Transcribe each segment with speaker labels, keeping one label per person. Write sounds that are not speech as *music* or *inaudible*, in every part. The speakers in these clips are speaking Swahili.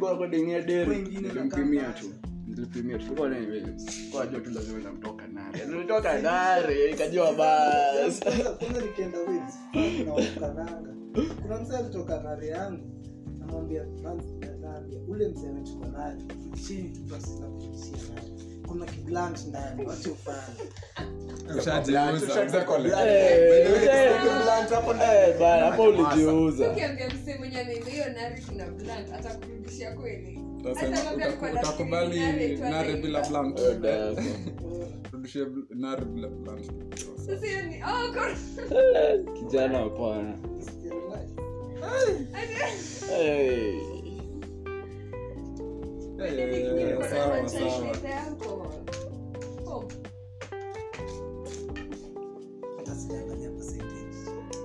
Speaker 1: sikuwa
Speaker 2: kwa dengea
Speaker 1: nilimpimia tu nilimpimia tu kwa nini kwa tu lazima inamtoka nare *laughs* nilitoka ikajua basi *laughs*
Speaker 2: kuna mzee alitoka nare yangu namwambia nakwambia ule mzee tuko nayo tukufundisheni tu basi kufundishia nayo kuna kiblant ndani wache
Speaker 1: eh, eh, eh,
Speaker 3: nare
Speaker 4: bila
Speaker 3: oh, *laughs*
Speaker 1: kijana hapana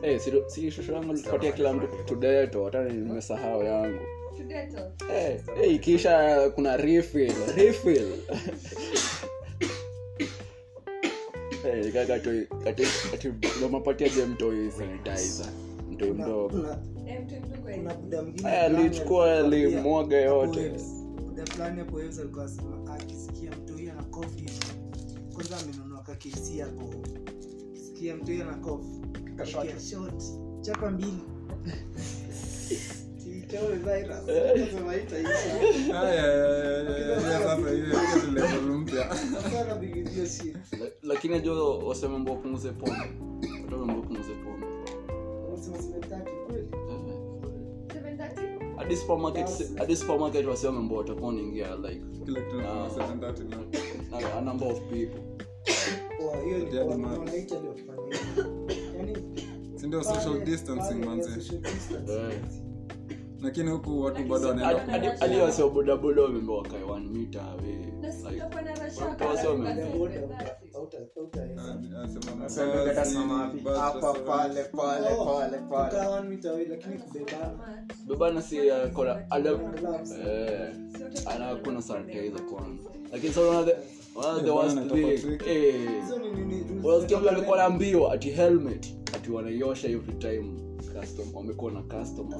Speaker 1: Hey, silishusho yangu nilipatia kila mtu tudeto hata nimesahau yangu hey, hey, kisha kuna refill refill je mtoi mtoi mdogo alichukua alimwaga yote
Speaker 2: fulani hapo Evans alikuwa akisikia mtu huyu ana kofi kwanza amenunua ka hapo sikia mtu huyu ana kofi kashot chapa mbili
Speaker 1: lakini ajua waseme wapunguze pombe hadi supermarket hadi supermarket wasi wamemboa takuwa unaingia like
Speaker 4: kila kitu
Speaker 1: ah,
Speaker 4: na 730
Speaker 1: a number of people
Speaker 2: kwa yaani,
Speaker 4: social distancing manze
Speaker 1: eh.
Speaker 4: lakini huku watu bado
Speaker 1: wanaendahadi wasiobodaboda wamemewakae mita away
Speaker 2: Oh,
Speaker 1: bebana si uh, eh,
Speaker 3: anakuna
Speaker 1: sanitizer kwanza
Speaker 4: eh.
Speaker 1: ati helmet ati wanaiosha every time wamekuwa na customer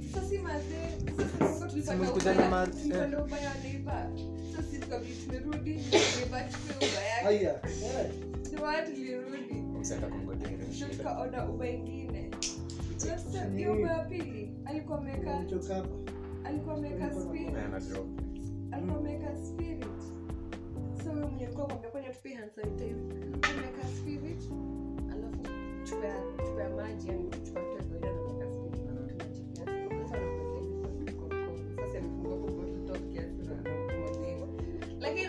Speaker 1: Eh.
Speaker 3: tukaoda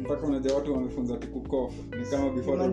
Speaker 4: mpaka unaja watu wamefunza tukukof ni kama before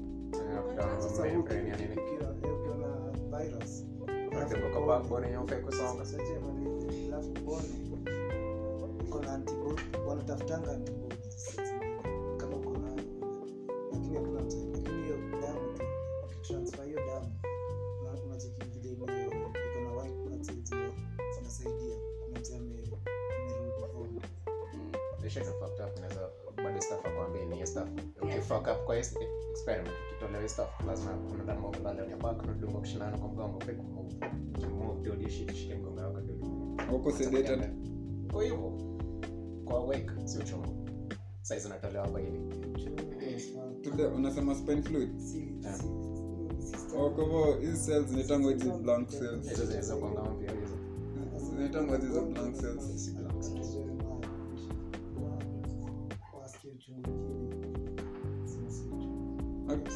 Speaker 2: wanatafutanga kama kuna lakini hakuna lakini hiyo damu transfer hiyo damu unachekivile iko na white blood cells zinasaidia kuna mzee amerudi
Speaker 5: form ishakufuata kunaweza bado staff akwambie ni staff ukifaka kwa spam tukitolewa stuff lazima kuna damu huko pale ya back na dunga kushindana kwa mgongo kwa kwa kimwao ndio ulishike mgongo wako ndio
Speaker 4: huko sedated
Speaker 5: kwa hivyo kwa wake sio chongo saizi unatolewa hapa hivi
Speaker 4: tude unasema spine fluid
Speaker 2: si
Speaker 4: kwa hivyo hizi cells zinaitangwa hizi blank cells zinaitangwa hizo blank cells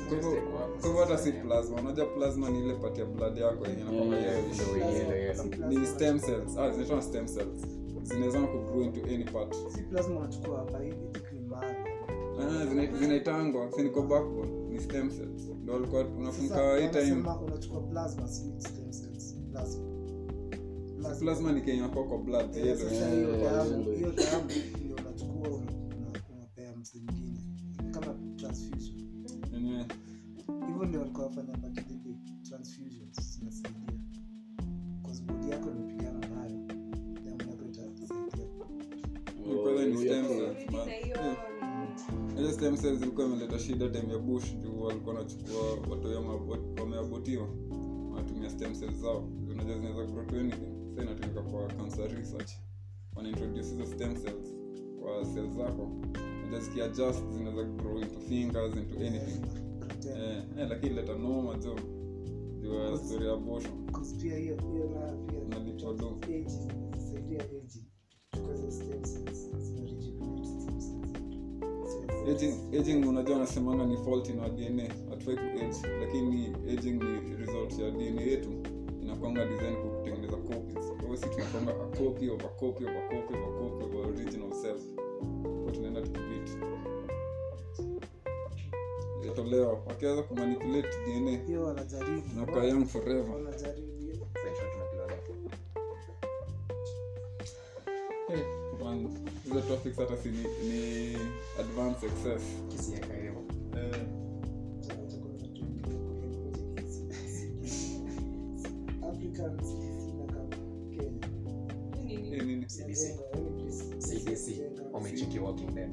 Speaker 4: hivyo hata si plasma unajua plasma ni ile pati ya blood yako yenye
Speaker 2: mm,
Speaker 4: ni stem cells ah, into any part ah, zinaitangwa siniko backbone ni stem cells ndo walikuwa
Speaker 2: unafunguka
Speaker 4: hii time
Speaker 2: plasma
Speaker 4: ni kenye kwa kwa blood
Speaker 2: hiyo
Speaker 1: eh,
Speaker 2: hiyo wenyewe ndio walikuwa wafanya pakilidi zinasaidia kazibudi yako nimepigana nayo damu yako itasaidia
Speaker 1: oh,
Speaker 4: ilikuwa imeleta shida time ya bush juu walikuwa wanachukua watu wameabotiwa wanatumia stem zao unajua zinaweza grow sa inatumika kwa cancer research wanaintroduce hizo stem cells kwa cells zako utasikia just zinaweza grow into fingers into anything yeah. eh, eh lakini leta noma jo story ya bosho nalichodo
Speaker 2: aging, aging
Speaker 4: unajua anasemanga ni fault na dna hatufai kuage lakini aging ni result ya dna yetu inakwanga design kutengeneza copies kwa tunakwanga a copy of a copy of a copy of a copy of a original self tunaenda tukulate wakiweza kumanipulate dna nakaa young forever eh, hizo hata si ni, advance excess
Speaker 2: you're working there?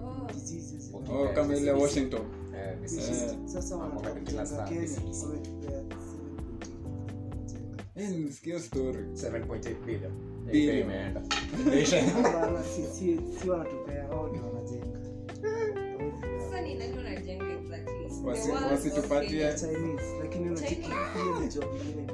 Speaker 3: oh.
Speaker 2: diseases.
Speaker 5: Okay.
Speaker 4: Oh, Washington. Wasitupatie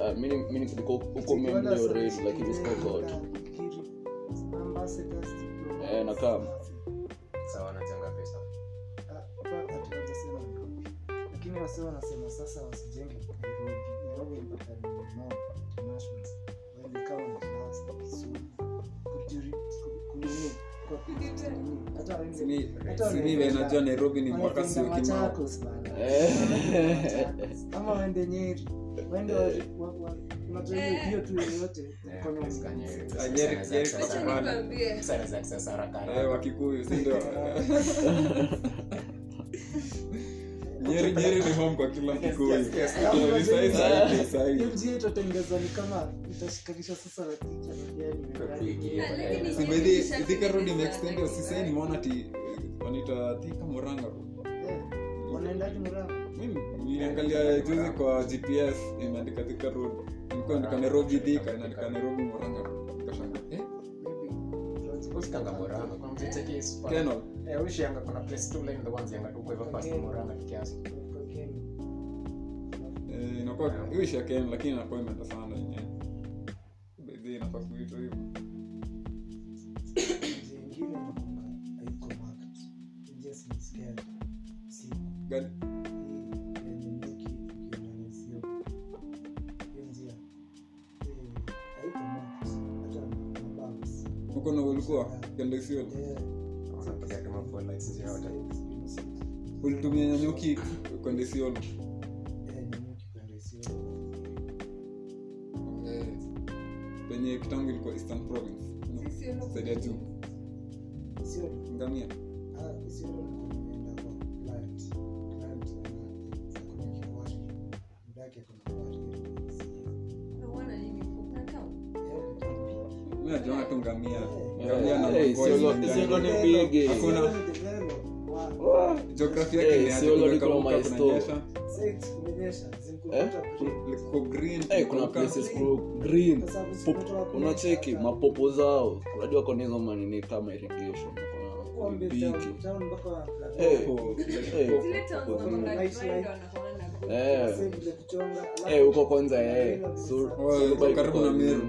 Speaker 1: Ah, mi niko huko
Speaker 2: mmeneo redu nairobi ni
Speaker 4: mpaka
Speaker 1: Eh.
Speaker 2: ama wende nyeri
Speaker 4: wende ni home kwa kila
Speaker 5: kikuyu totengeza
Speaker 4: ni
Speaker 2: kama itashikanisha sasa
Speaker 4: natikasibedhi
Speaker 3: thikarod
Speaker 4: imeextend usisee ti eh, wanaita thika muranga niliangalia juzi kwa gps imeandika thika road nilikuwa andika nairobi thika naandika nairobi moranga nikashanga eh?
Speaker 5: eh,
Speaker 4: eh, lakini inakuwa imeenda sana yenyewe bezi inafaa kuitwa hivyo gani uko na ulikuwa
Speaker 5: kendesiol
Speaker 4: ulitumia nyanyuki kwendesiol eh, penye kitambo ilikuwa eastern province saidia juu najuanga
Speaker 1: eh. eh, eh. tu ngamia ngamiaakuna mapopo zao unajua kona hizo manini kama irrigation
Speaker 4: huko
Speaker 1: kwanza
Speaker 4: karibu na
Speaker 3: meru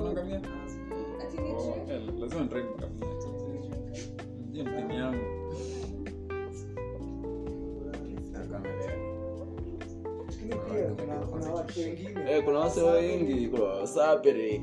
Speaker 4: unangamia lazima ndrag ngamia
Speaker 2: je kuna
Speaker 1: wase wengi kuna wasapere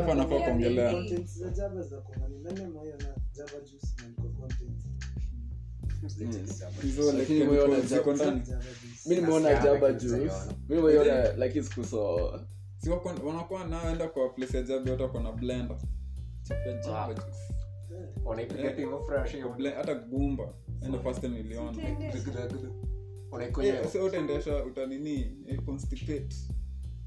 Speaker 2: hapa anafaa kuongelea wanakuwa naenda kwa place ya jabi wata kona blenda hata gumba ndo yaani first time utaendesha utanini eh, constipate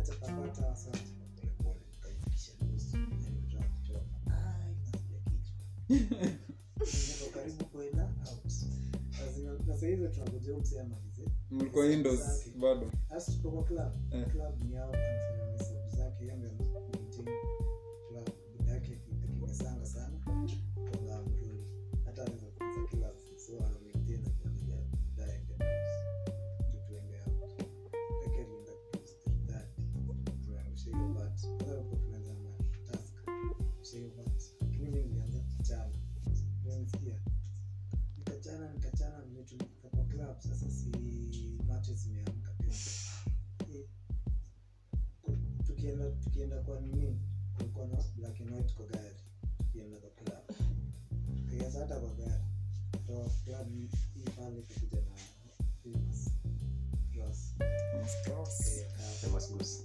Speaker 4: kila chakapata hasa polepole kaifikisha karibu kwenda out sasa hizo
Speaker 2: mlikuwa indoors bado
Speaker 4: tukienda kwa nini kulikuwa na black and white kwa gari tukienda kwa club tukiaza hata kwa gari toa club hii pale tukija na famous gloss
Speaker 5: famous goose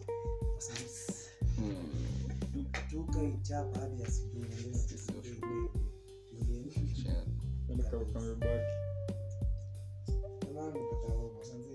Speaker 4: tukaichapa hadi asubuhi
Speaker 2: tulienda kamebaki
Speaker 1: jamani
Speaker 6: nikataoma
Speaker 1: sanzi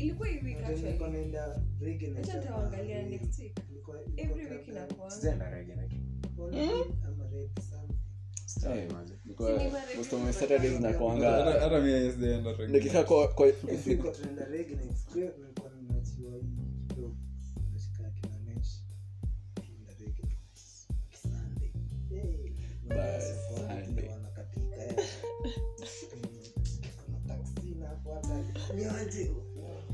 Speaker 1: ilikuwa *laughs*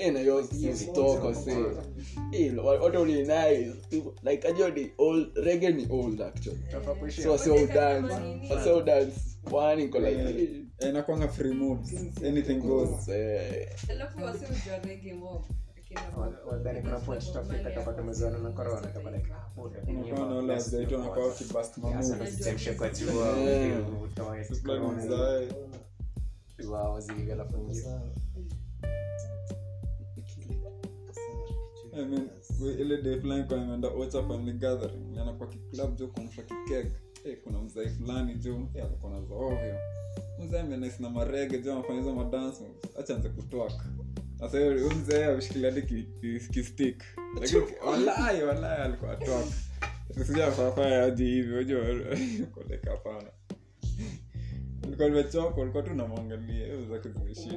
Speaker 1: and I was used to talk or say, hey, eh, what only nice. Like, ajua ni old, reggae ni old actually. So, so oh, dance, so oh, dance, one niko like,
Speaker 4: yeah.
Speaker 1: Eh,
Speaker 4: nakwanga free moves anything goes
Speaker 3: alafu wasi ujua reggae mob
Speaker 4: unakuwa
Speaker 5: naola kibast mamu
Speaker 4: I mean, ile day fulani kwa nimeenda ocha family gathering yana kwa kiclub jo kumsha kikeg hey, kuna eh, mzai fulani jo hey, eh, alikuwa na zaovyo mzee amenais na marege jo anafanya hizo madansi acha anze kutwaka sasa huyo mzee ameshikilia hadi kistik lakini walai walai alikuwa atwaka sijafafaya aji hivyo jo koleka pana ulikuwa nimechoka ulikuwa tu namwangalia za
Speaker 2: kuzimeshika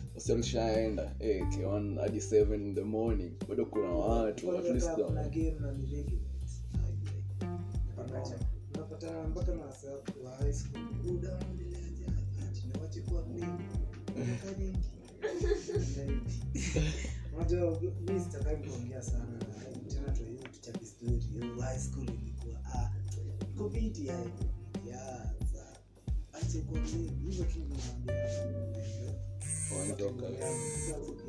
Speaker 2: ushamshaenda hey, k1
Speaker 1: hadi the morning bado kuna watu at *laughs*
Speaker 2: Ondoka yangu.